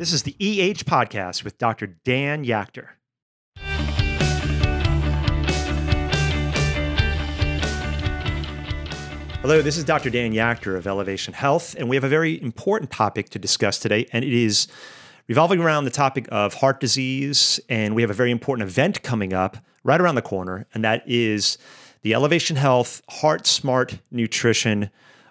This is the EH Podcast with Dr. Dan Yachter. Hello, this is Dr. Dan Yachter of Elevation Health, and we have a very important topic to discuss today, and it is revolving around the topic of heart disease. And we have a very important event coming up right around the corner, and that is the Elevation Health Heart Smart Nutrition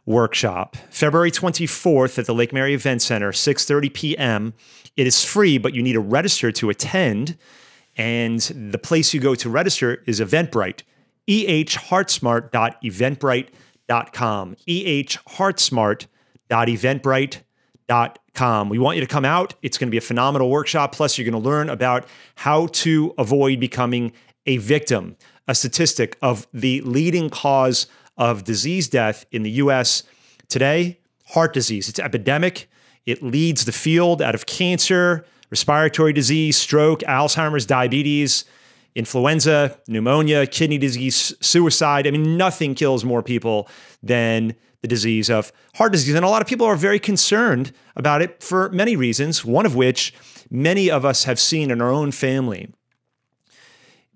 Workshop, February 24th at the Lake Mary Event Center, 6:30 p.m. It is free, but you need to register to attend. And the place you go to register is Eventbrite, ehheartsmart.eventbrite.com ehheartsmart.com. ehheartsmart.eventbrite.com. We want you to come out. It's going to be a phenomenal workshop. Plus, you're going to learn about how to avoid becoming a victim, a statistic of the leading cause of disease death in the US today heart disease. It's epidemic. It leads the field out of cancer, respiratory disease, stroke, Alzheimer's, diabetes influenza, pneumonia, kidney disease, suicide. I mean, nothing kills more people than the disease of heart disease. And a lot of people are very concerned about it for many reasons, one of which many of us have seen in our own family.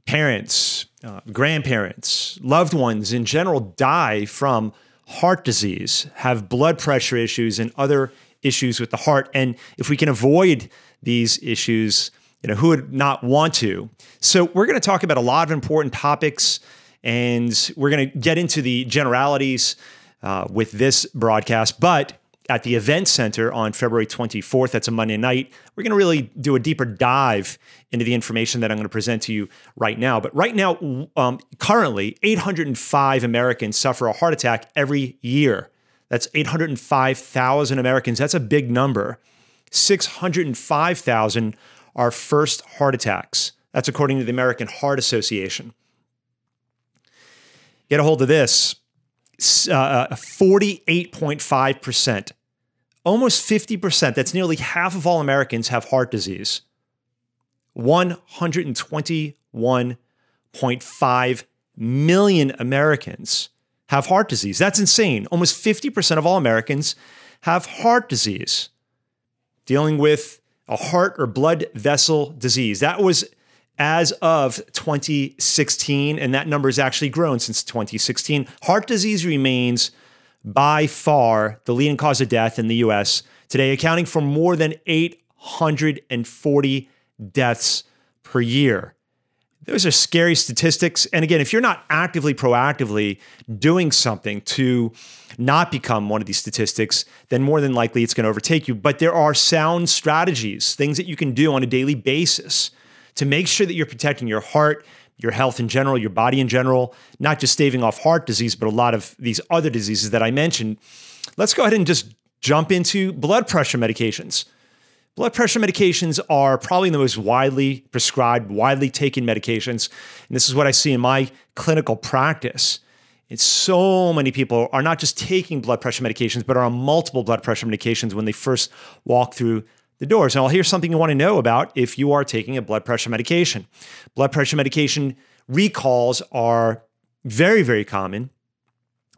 Parents, uh, grandparents, loved ones in general die from heart disease, have blood pressure issues, and other issues with the heart. And if we can avoid these issues, you know, who would not want to? So we're going to talk about a lot of important topics, and we're going to get into the generalities uh, with this broadcast. But at the event center on February 24th, that's a Monday night, we're going to really do a deeper dive into the information that I'm going to present to you right now. But right now, um, currently, 805 Americans suffer a heart attack every year. That's 805,000 Americans. That's a big number. 605,000 are first heart attacks. That's according to the American Heart Association. Get a hold of this uh, 48.5%, uh, almost 50%, that's nearly half of all Americans have heart disease. 121.5 million Americans have heart disease. That's insane. Almost 50% of all Americans have heart disease. Dealing with a heart or blood vessel disease. That was as of 2016, and that number has actually grown since 2016. Heart disease remains by far the leading cause of death in the US today, accounting for more than 840 deaths per year. Those are scary statistics. And again, if you're not actively, proactively doing something to not become one of these statistics, then more than likely it's going to overtake you. But there are sound strategies, things that you can do on a daily basis to make sure that you're protecting your heart, your health in general, your body in general, not just staving off heart disease, but a lot of these other diseases that I mentioned. Let's go ahead and just jump into blood pressure medications. Blood pressure medications are probably the most widely prescribed, widely taken medications. And this is what I see in my clinical practice. It's so many people are not just taking blood pressure medications, but are on multiple blood pressure medications when they first walk through the doors. Now, here's something you want to know about if you are taking a blood pressure medication. Blood pressure medication recalls are very, very common.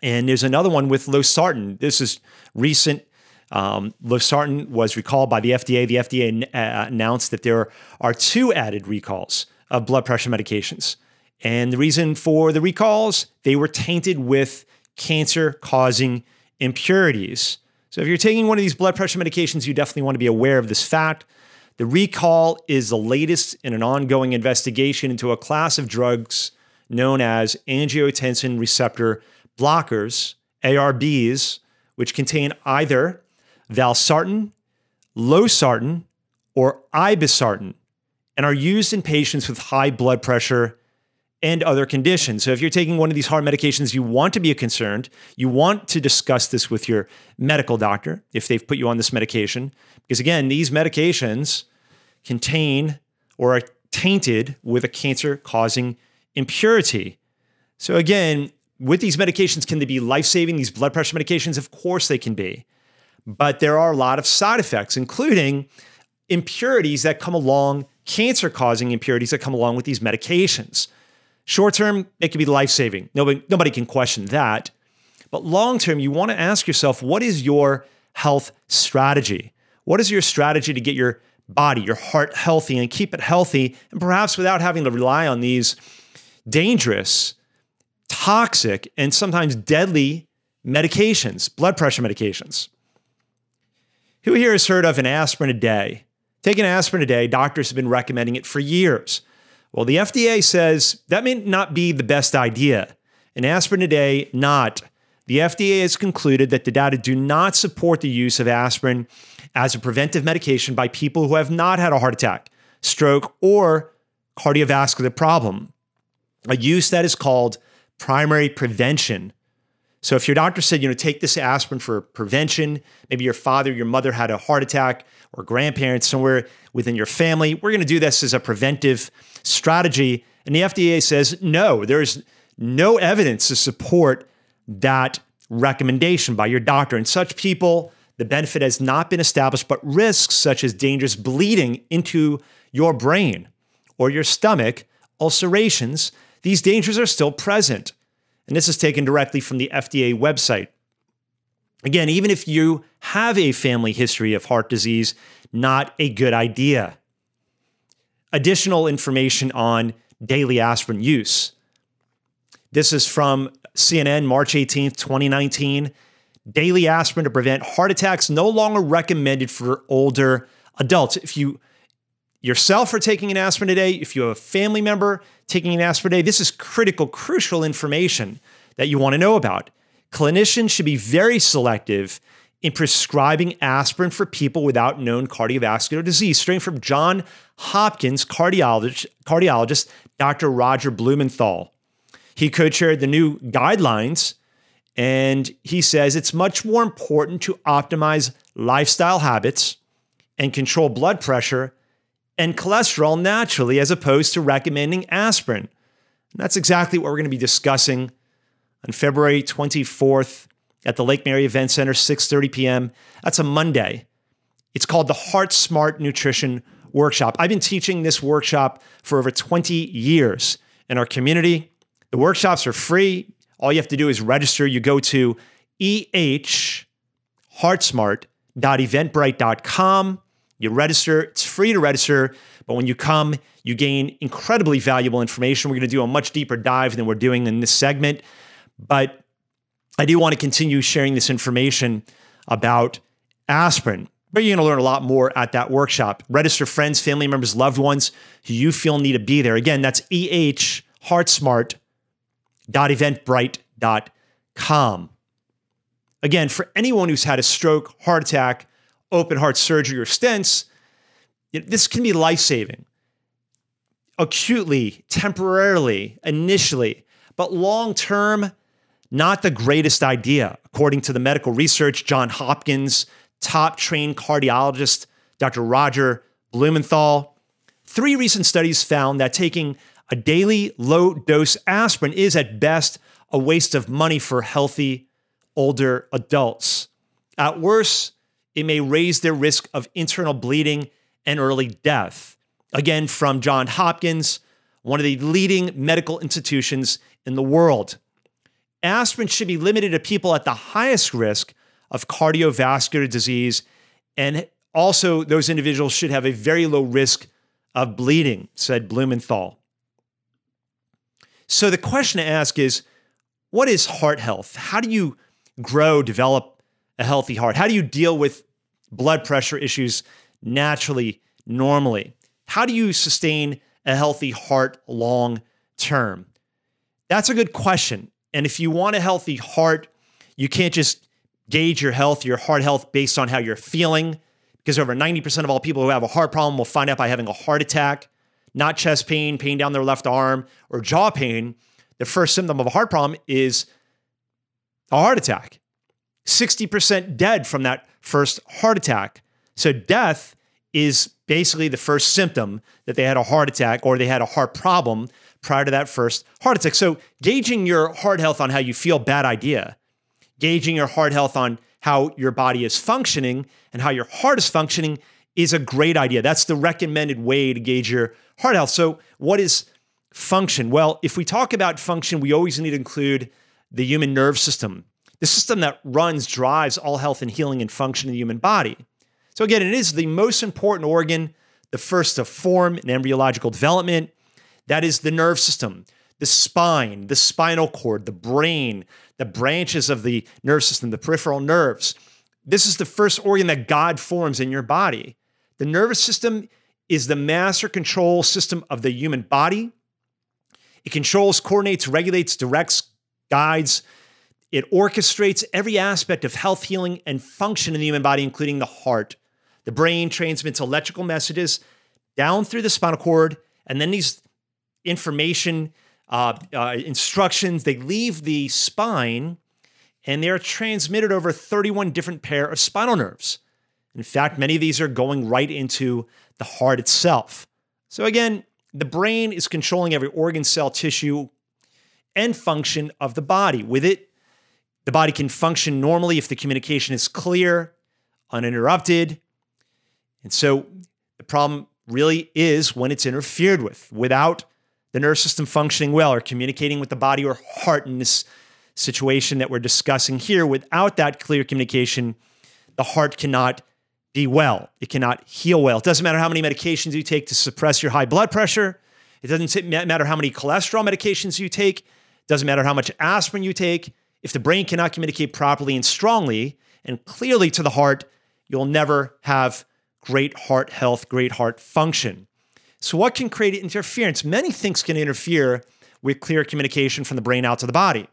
And there's another one with losartan. This is recent um, losartan was recalled by the FDA. The FDA uh, announced that there are two added recalls of blood pressure medications. And the reason for the recalls, they were tainted with cancer causing impurities. So if you're taking one of these blood pressure medications, you definitely want to be aware of this fact. The recall is the latest in an ongoing investigation into a class of drugs known as angiotensin receptor blockers, ARBs, which contain either valsartan, losartan, or irbesartan, and are used in patients with high blood pressure and other conditions. So if you're taking one of these heart medications, you want to be concerned. You want to discuss this with your medical doctor if they've put you on this medication. Because again, these medications contain or are tainted with a cancer causing impurity. So again, with these medications, can they be life saving? These blood pressure medications? Of course they can be. But there are a lot of side effects, including impurities that come along, cancer causing impurities that come along with these medications. Short term, it can be life saving. Nobody, nobody can question that. But long term, you want to ask yourself what is your health strategy? What is your strategy to get your body, your heart healthy and keep it healthy, and perhaps without having to rely on these dangerous, toxic, and sometimes deadly medications, blood pressure medications? Who here has heard of an aspirin a day? Take an aspirin a day. Doctors have been recommending it for years. Well, the FDA says that may not be the best idea. An aspirin a day, not. The FDA has concluded that the data do not support the use of aspirin as a preventive medication by people who have not had a heart attack, stroke, or cardiovascular problem, a use that is called primary prevention. So if your doctor said, you know, take this aspirin for prevention, maybe your father, your mother had a heart attack, or grandparents somewhere within your family, we're going to do this as a preventive strategy. And the FDA says, no, there's no evidence to support that recommendation by your doctor. And such people the benefit has not been established, but risks such as dangerous bleeding into your brain or your stomach, ulcerations, these dangers are still present. And this is taken directly from the FDA website. Again, even if you have a family history of heart disease, not a good idea. Additional information on daily aspirin use. This is from CNN, March 18th, 2019. Daily aspirin to prevent heart attacks no longer recommended for older adults. If you yourself are taking an aspirin today, if you have a family member taking an aspirin today, this is critical, crucial information that you want to know about. Clinicians should be very selective in prescribing aspirin for people without known cardiovascular disease. Straight from John Hopkins cardiologist, cardiologist Dr. Roger Blumenthal. He co chaired the new guidelines and he says it's much more important to optimize lifestyle habits and control blood pressure and cholesterol naturally as opposed to recommending aspirin. And that's exactly what we're going to be discussing on February 24th at the Lake Mary Event Center, 6:30 p.m. That's a Monday. It's called the Heart Smart Nutrition Workshop. I've been teaching this workshop for over 20 years in our community. The workshops are free. All you have to do is register. You go to ehheartsmart.eventbrite.com. You register, it's free to register, but when you come, you gain incredibly valuable information. We're going to do a much deeper dive than we're doing in this segment, but I do want to continue sharing this information about aspirin. But you're going to learn a lot more at that workshop. Register friends, family members, loved ones who you feel need to be there. Again, that's ehheartsmart.eventbrite.com. Again, for anyone who's had a stroke, heart attack, open heart surgery, or stents, this can be life saving. Acutely, temporarily, initially, but long term, not the greatest idea. According to the medical research, John Hopkins, top trained cardiologist, Dr. Roger Blumenthal, three recent studies found that taking a daily low dose aspirin is at best a waste of money for healthy older adults. At worst, it may raise their risk of internal bleeding and early death. Again, from John Hopkins, one of the leading medical institutions in the world. Aspirin should be limited to people at the highest risk of cardiovascular disease, and also those individuals should have a very low risk of bleeding, said Blumenthal. So the question to ask is what is heart health? How do you grow, develop a healthy heart? How do you deal with blood pressure issues naturally, normally? How do you sustain a healthy heart long term? That's a good question. And if you want a healthy heart, you can't just gauge your health, your heart health, based on how you're feeling, because over 90% of all people who have a heart problem will find out by having a heart attack not chest pain, pain down their left arm, or jaw pain, the first symptom of a heart problem is a heart attack. 60% dead from that first heart attack. So, death is basically the first symptom that they had a heart attack or they had a heart problem prior to that first heart attack. So, gauging your heart health on how you feel, bad idea. Gauging your heart health on how your body is functioning and how your heart is functioning is a great idea. That's the recommended way to gauge your heart health. So, what is function? Well, if we talk about function, we always need to include the human nerve system, the system that runs, drives all health and healing and function in the human body. So, again, it is the most important organ, the first to form in embryological development. That is the nerve system, the spine, the spinal cord, the brain, the branches of the nerve system, the peripheral nerves. This is the first organ that God forms in your body. The nervous system is the master control system of the human body. It controls, coordinates, regulates, directs, guides. It orchestrates every aspect of health, healing, and function in the human body, including the heart. The brain transmits electrical messages down through the spinal cord, and then these information uh, uh, instructions they leave the spine, and they are transmitted over 31 different pair of spinal nerves. In fact, many of these are going right into the heart itself. So, again, the brain is controlling every organ, cell, tissue, and function of the body. With it, the body can function normally if the communication is clear, uninterrupted. And so the problem really is when it's interfered with without the nervous system functioning well or communicating with the body or heart in this situation that we're discussing here. Without that clear communication, the heart cannot be well. It cannot heal well. It doesn't matter how many medications you take to suppress your high blood pressure. It doesn't matter how many cholesterol medications you take. It doesn't matter how much aspirin you take. If the brain cannot communicate properly and strongly and clearly to the heart, you'll never have great heart health, great heart function. So, what can create interference? Many things can interfere with clear communication from the brain out to the body.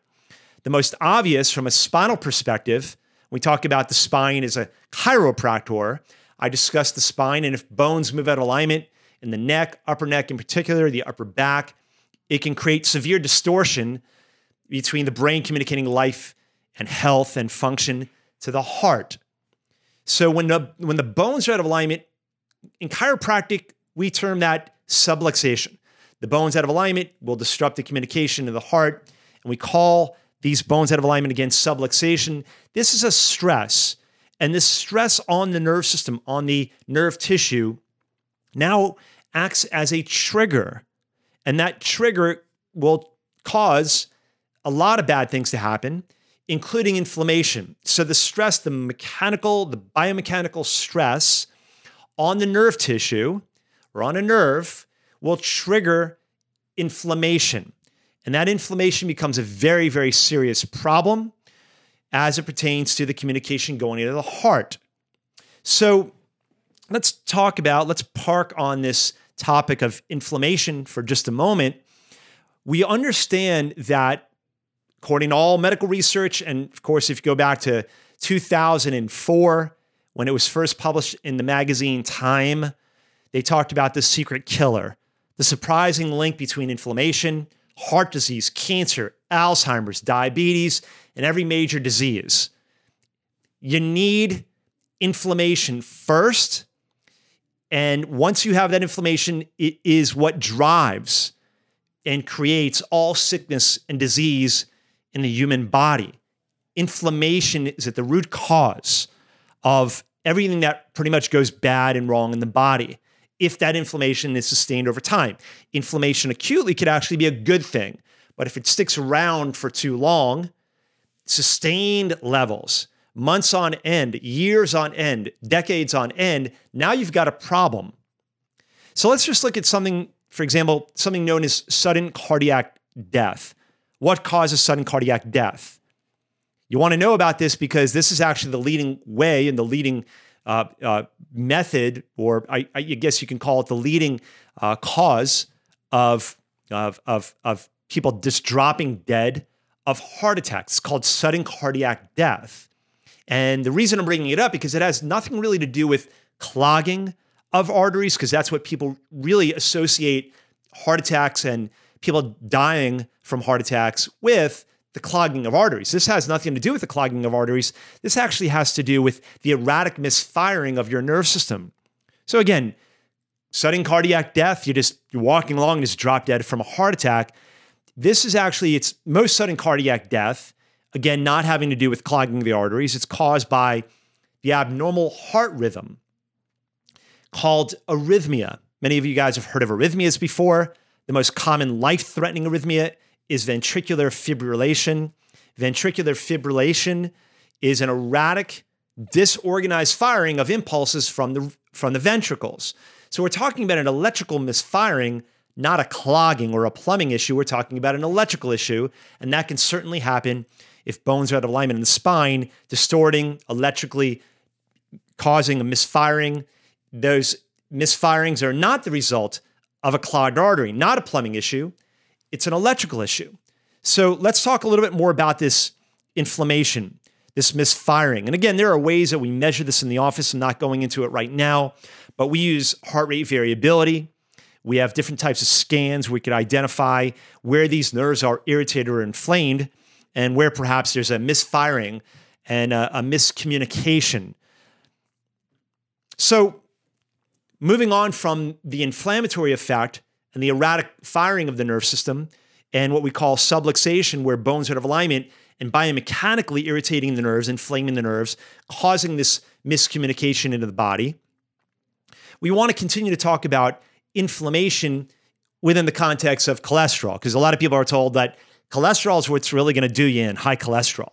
The most obvious from a spinal perspective we talk about the spine as a chiropractor. I discuss the spine, and if bones move out of alignment in the neck, upper neck in particular, the upper back, it can create severe distortion between the brain communicating life and health and function to the heart. So when the when the bones are out of alignment, in chiropractic, we term that subluxation. The bones out of alignment will disrupt the communication of the heart, and we call these bones out of alignment against subluxation. This is a stress. And this stress on the nerve system, on the nerve tissue, now acts as a trigger. And that trigger will cause a lot of bad things to happen, including inflammation. So, the stress, the mechanical, the biomechanical stress on the nerve tissue or on a nerve will trigger inflammation. And that inflammation becomes a very, very serious problem as it pertains to the communication going into the heart. So let's talk about, let's park on this topic of inflammation for just a moment. We understand that, according to all medical research, and of course, if you go back to 2004, when it was first published in the magazine Time, they talked about the secret killer, the surprising link between inflammation, heart disease, cancer, Alzheimer's, diabetes, and every major disease. You need inflammation first. And once you have that inflammation, it is what drives and creates all sickness and disease in the human body. Inflammation is at the root cause of everything that pretty much goes bad and wrong in the body if that inflammation is sustained over time. Inflammation acutely could actually be a good thing, but if it sticks around for too long, sustained levels, months on end, years on end, decades on end, now you've got a problem. So let's just look at something, for example, something known as sudden cardiac death. What causes sudden cardiac death? You want to know about this because this is actually the leading way and the leading uh, uh, method, or I, I, guess you can call it the leading uh, cause of, of, of, of people just dropping dead of heart attacks. Called sudden cardiac death. And the reason I'm bringing it up because it has nothing really to do with clogging of arteries, because that's what people really associate heart attacks and people dying from heart attacks with the clogging of arteries. This has nothing to do with the clogging of arteries. This actually has to do with the erratic misfiring of your nerve system. So again, sudden cardiac death, you're just you're walking along and just drop dead from a heart attack. This is actually its most sudden cardiac death. Again, not having to do with clogging the arteries. It's caused by the abnormal heart rhythm called arrhythmia. Many of you guys have heard of arrhythmias before. The most common life threatening arrhythmia is ventricular fibrillation. Ventricular fibrillation is an erratic disorganized firing of impulses from the from the ventricles. So we're talking about an electrical misfiring, not a clogging or a plumbing issue. We're talking about an electrical issue, and that can certainly happen if bones are out of alignment in the spine, distorting electrically, causing a misfiring. Those misfirings are not the result of a clogged artery, not a plumbing issue. It's an electrical issue. So let's talk a little bit more about this inflammation, this misfiring. And again, there are ways that we measure this in the office. I'm not going into it right now, but we use heart rate variability. We have different types of scans. We could identify where these nerves are irritated or inflamed and where perhaps there's a misfiring and a, a miscommunication. So, moving on from the inflammatory effect and the erratic firing of the nerve system and what we call subluxation, where bones are out of alignment and biomechanically irritating the nerves, inflaming the nerves, causing this miscommunication into the body. We want to continue to talk about inflammation within the context of cholesterol, because a lot of people are told that cholesterol is what's really going to do you in, high cholesterol.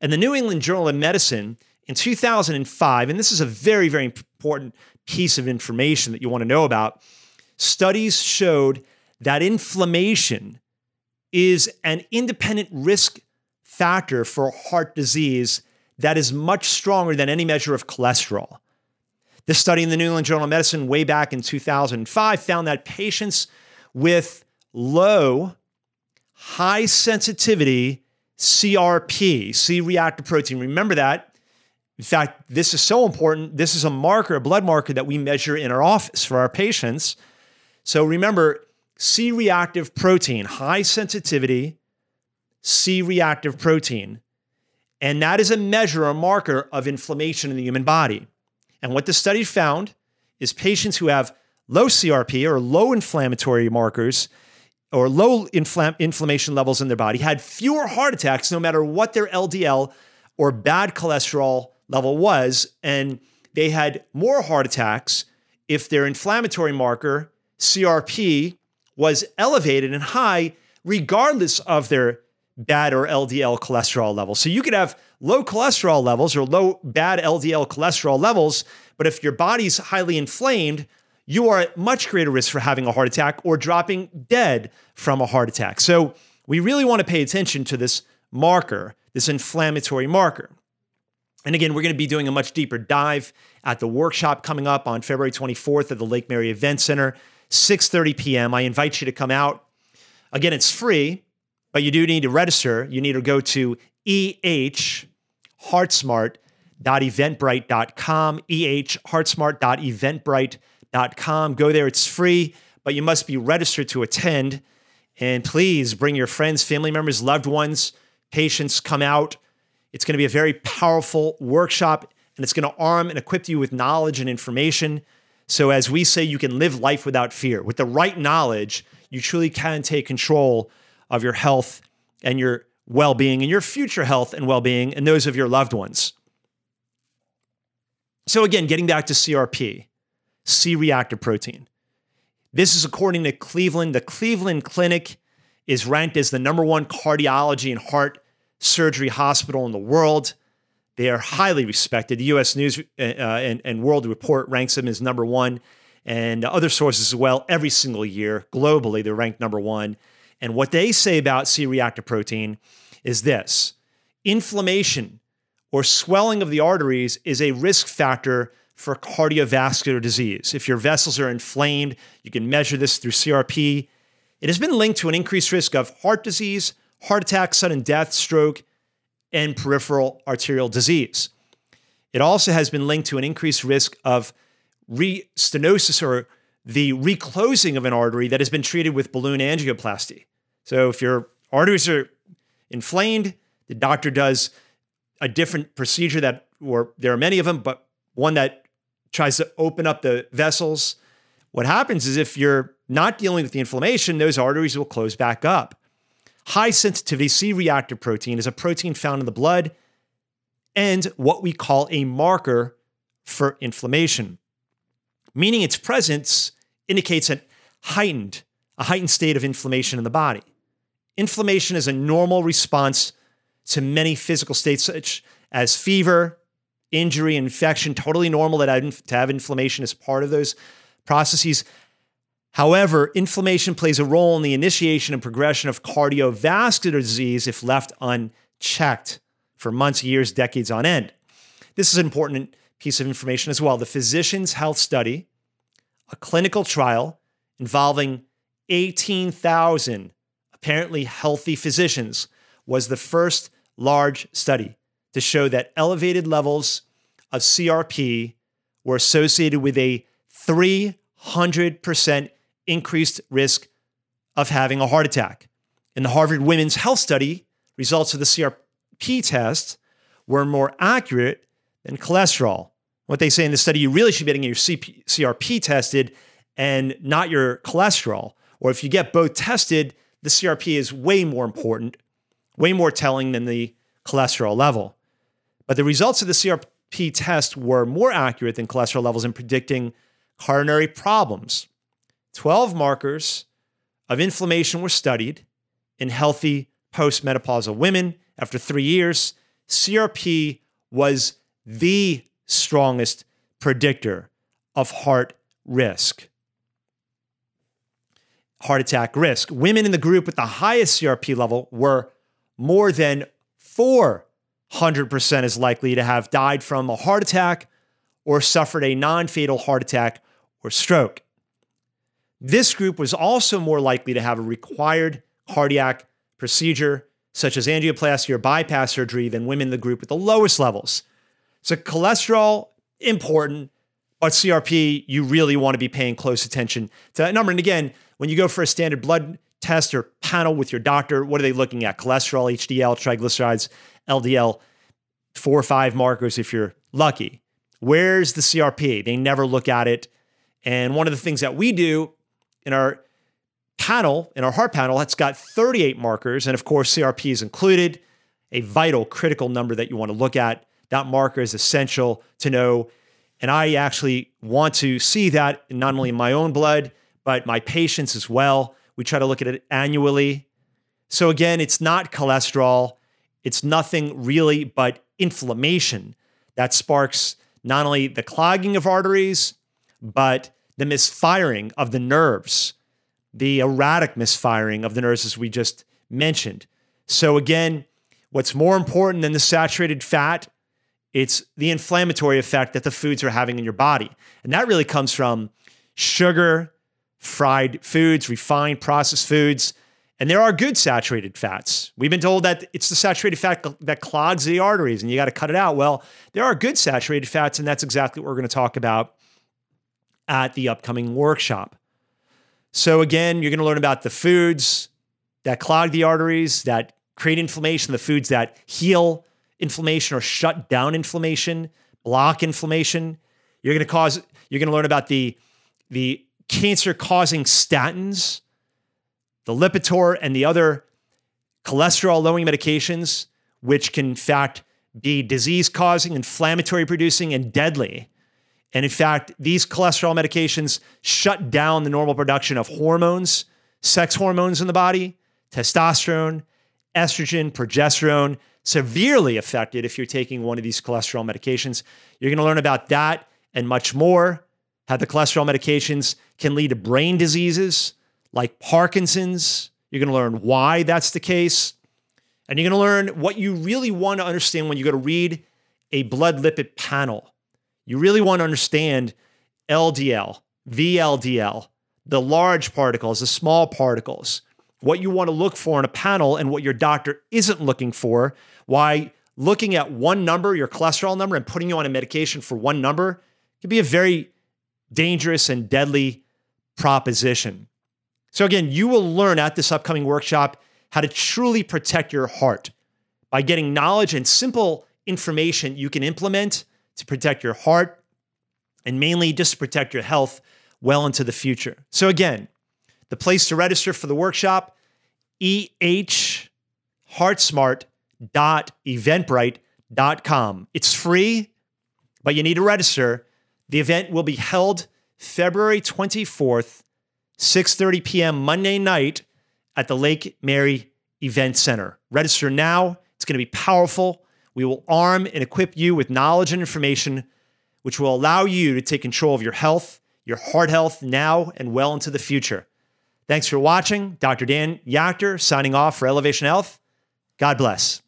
And the New England Journal of Medicine in 2005, and this is a very, very important piece of information that you want to know about, studies showed that inflammation is an independent risk factor for heart disease that is much stronger than any measure of cholesterol. This study in the New England Journal of Medicine, way back in 2005, found that patients with low, high sensitivity CRP, C reactive protein, remember that. In fact, this is so important. This is a marker, a blood marker that we measure in our office for our patients. So remember, C reactive protein, high sensitivity C reactive protein. And that is a measure, a marker of inflammation in the human body. And what the study found is patients who have low CRP or low inflammatory markers or low infl- inflammation levels in their body had fewer heart attacks no matter what their LDL or bad cholesterol level was. And they had more heart attacks if their inflammatory marker, CRP, was elevated and high, regardless of their bad or LDL cholesterol levels. So you could have low cholesterol levels or low bad LDL cholesterol levels, but if your body's highly inflamed, you are at much greater risk for having a heart attack or dropping dead from a heart attack. So we really want to pay attention to this marker, this inflammatory marker. And again, we're going to be doing a much deeper dive at the workshop coming up on February 24th at the Lake Mary Event Center, 6:30 p.m. I invite you to come out. Again, it's free but you do need to register. You need to go to ehheartsmart.eventbrite.com, ehheartsmart.eventbrite.com. Go there, it's free, but you must be registered to attend. And please bring your friends, family members, loved ones, patients, come out. It's going to be a very powerful workshop, and it's going to arm and equip you with knowledge and information. So, as we say, you can live life without fear. With the right knowledge, you truly can take control of your health and your well being and your future health and well being and those of your loved ones. So, again, getting back to CRP, C reactive protein. This is according to Cleveland. The Cleveland Clinic is ranked as the number one cardiology and heart surgery hospital in the world. They are highly respected. The US News uh, and, and World Report ranks them as number one, and other sources as well. Every single year, globally, they're ranked number one. And what they say about C reactive protein is this inflammation or swelling of the arteries is a risk factor for cardiovascular disease. If your vessels are inflamed, you can measure this through CRP. It has been linked to an increased risk of heart disease, heart attack, sudden death, stroke, and peripheral arterial disease. It also has been linked to an increased risk of restenosis or the reclosing of an artery that has been treated with balloon angioplasty. So if your arteries are inflamed, the doctor does a different procedure that, or there are many of them, but one that tries to open up the vessels. What happens is if you're not dealing with the inflammation, those arteries will close back up. High sensitivity C reactive protein is a protein found in the blood and what we call a marker for inflammation, meaning its presence indicates a heightened, a heightened state of inflammation in the body. Inflammation is a normal response to many physical states, such as fever, injury, infection, totally normal that to have inflammation as part of those processes. However, inflammation plays a role in the initiation and progression of cardiovascular disease if left unchecked for months, years, decades on end. This is an important piece of information as well. The Physicians Health Study, a clinical trial involving 18,000 apparently healthy physicians, was the first large study to show that elevated levels of CRP were associated with a 300% increased risk of having a heart attack. In the Harvard Women's Health Study, results of the CRP test were more accurate than cholesterol. What they say in the study, you really should be getting your CP, CRP tested and not your cholesterol. Or if you get both tested, the CRP is way more important, way more telling than the cholesterol level. But the results of the CRP test were more accurate than cholesterol levels in predicting coronary problems. 12 markers of inflammation were studied in healthy postmenopausal women. After three years, CRP was the strongest predictor of heart risk. Heart attack risk. Women in the group with the highest CRP level were more than 400% as likely to have died from a heart attack or suffered a non fatal heart attack or stroke. This group was also more likely to have a required cardiac procedure, such as angioplasty or bypass surgery, than women in the group with the lowest levels. So, cholesterol, important, but CRP, you really want to be paying close attention to that number. And again, when you go for a standard blood test or panel with your doctor, what are they looking at? Cholesterol, HDL, triglycerides, LDL, four or five markers if you're lucky. Where's the CRP? They never look at it. And one of the things that we do in our panel, in our heart panel, it's got 38 markers. And of course, CRP is included, a vital, critical number that you want to look at. That marker is essential to know. And I actually want to see that not only in my own blood, but my patients as well. We try to look at it annually. So again, it's not cholesterol. It's nothing really but inflammation that sparks not only the clogging of arteries, but the misfiring of the nerves, the erratic misfiring of the nerves, as we just mentioned. So, again, what's more important than the saturated fat? It's the inflammatory effect that the foods are having in your body. And that really comes from sugar, fried foods, refined processed foods. And there are good saturated fats. We've been told that it's the saturated fat that clogs the arteries and you got to cut it out. Well, there are good saturated fats, and that's exactly what we're going to talk about at the upcoming workshop. So, again, you're going to learn about the foods that clog the arteries, that create inflammation, the foods that heal inflammation or shut down inflammation, block inflammation. You're going to cause you're going to learn about the the cancer causing statins, the Lipitor and the other cholesterol lowering medications which can in fact be disease causing, inflammatory producing and deadly. And in fact, these cholesterol medications shut down the normal production of hormones, sex hormones in the body, testosterone, estrogen, progesterone, severely affected if you're taking one of these cholesterol medications. You're going to learn about that and much more. How the cholesterol medications can lead to brain diseases like Parkinson's. You're going to learn why that's the case. And you're going to learn what you really want to understand when you go to read a blood lipid panel you really want to understand LDL, VLDL, the large particles, the small particles, what you want to look for in a panel and what your doctor isn't looking for. Why looking at one number, your cholesterol number, and putting you on a medication for one number can be a very dangerous and deadly proposition. So, again, you will learn at this upcoming workshop how to truly protect your heart by getting knowledge and simple information you can implement to protect your heart, and mainly just to protect your health well into the future. So, again, the place to register for the workshop, ehheartsmart.eventbrite.com. It's free, but you need to register. The event will be held February 24th, 6:30 p.m. Monday night at the Lake Mary Event Center. Register now. It's going to be powerful. We will arm and equip you with knowledge and information which will allow you to take control of your health, your heart health now and well into the future. Thanks for watching. Dr. Dan Yachter signing off for Elevation Health. God bless.